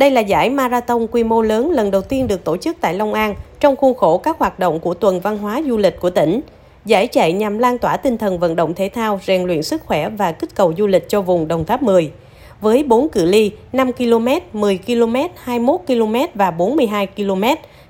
Đây là giải marathon quy mô lớn lần đầu tiên được tổ chức tại Long An trong khuôn khổ các hoạt động của tuần văn hóa du lịch của tỉnh. Giải chạy nhằm lan tỏa tinh thần vận động thể thao, rèn luyện sức khỏe và kích cầu du lịch cho vùng Đồng Tháp 10. Với 4 cự ly 5 km, 10 km, 21 km và 42 km,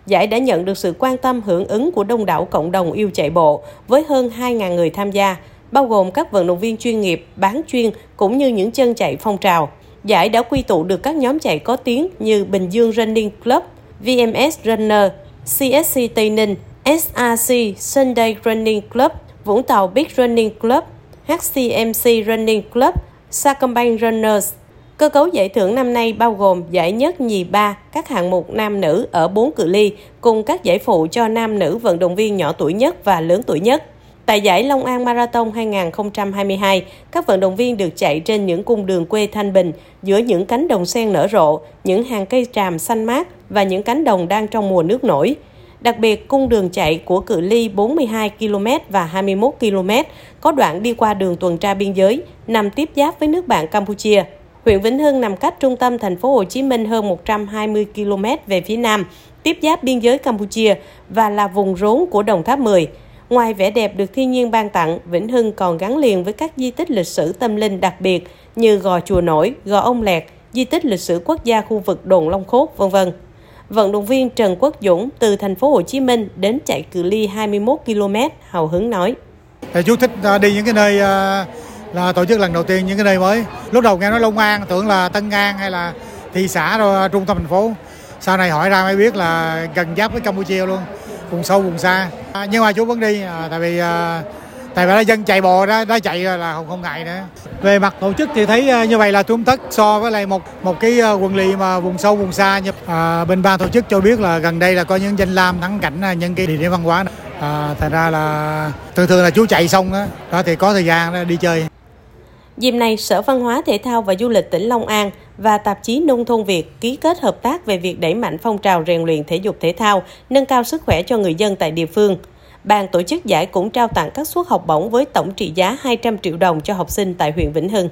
giải đã nhận được sự quan tâm hưởng ứng của đông đảo cộng đồng yêu chạy bộ với hơn 2.000 người tham gia, bao gồm các vận động viên chuyên nghiệp, bán chuyên cũng như những chân chạy phong trào. Giải đã quy tụ được các nhóm chạy có tiếng như Bình Dương Running Club, VMS Runner, CSC Tây Ninh, SRC Sunday Running Club, Vũng Tàu Big Running Club, HCMC Running Club, Sacombank Runners. Cơ cấu giải thưởng năm nay bao gồm giải nhất, nhì, ba, các hạng mục nam nữ ở 4 cự ly, cùng các giải phụ cho nam nữ vận động viên nhỏ tuổi nhất và lớn tuổi nhất. Tại giải Long An Marathon 2022, các vận động viên được chạy trên những cung đường quê Thanh Bình, giữa những cánh đồng sen nở rộ, những hàng cây tràm xanh mát và những cánh đồng đang trong mùa nước nổi. Đặc biệt, cung đường chạy của cự ly 42 km và 21 km có đoạn đi qua đường tuần tra biên giới, nằm tiếp giáp với nước bạn Campuchia. Huyện Vĩnh Hưng nằm cách trung tâm thành phố Hồ Chí Minh hơn 120 km về phía nam, tiếp giáp biên giới Campuchia và là vùng rốn của Đồng Tháp 10. Ngoài vẻ đẹp được thiên nhiên ban tặng, Vĩnh Hưng còn gắn liền với các di tích lịch sử tâm linh đặc biệt như Gò Chùa Nổi, Gò Ông Lẹt, di tích lịch sử quốc gia khu vực Đồn Long Khốt, vân vân. Vận động viên Trần Quốc Dũng từ thành phố Hồ Chí Minh đến chạy cự ly 21 km, hào hứng nói. Chú thích à, đi những cái nơi à, là tổ chức lần đầu tiên những cái nơi mới. Lúc đầu nghe nói Long An tưởng là Tân An hay là thị xã rồi à, trung tâm thành phố. Sau này hỏi ra mới biết là gần giáp với Campuchia luôn vùng sâu vùng xa à, nhưng mà chú vẫn đi à, tại vì à, tại vì dân chạy bộ đó đó chạy là không không ngại nữa. Về mặt tổ chức thì thấy à, như vậy là tươm tất so với lại một một cái à, quần lì mà vùng sâu vùng xa như à, bên ban tổ chức cho biết là gần đây là có những danh lam thắng cảnh à, những cái địa điểm văn hóa à, thành ra là thường thường là chú chạy xong đó, đó thì có thời gian đi chơi. Dịp này, Sở Văn hóa Thể thao và Du lịch tỉnh Long An và tạp chí Nông thôn Việt ký kết hợp tác về việc đẩy mạnh phong trào rèn luyện thể dục thể thao, nâng cao sức khỏe cho người dân tại địa phương. Ban tổ chức giải cũng trao tặng các suất học bổng với tổng trị giá 200 triệu đồng cho học sinh tại huyện Vĩnh Hưng.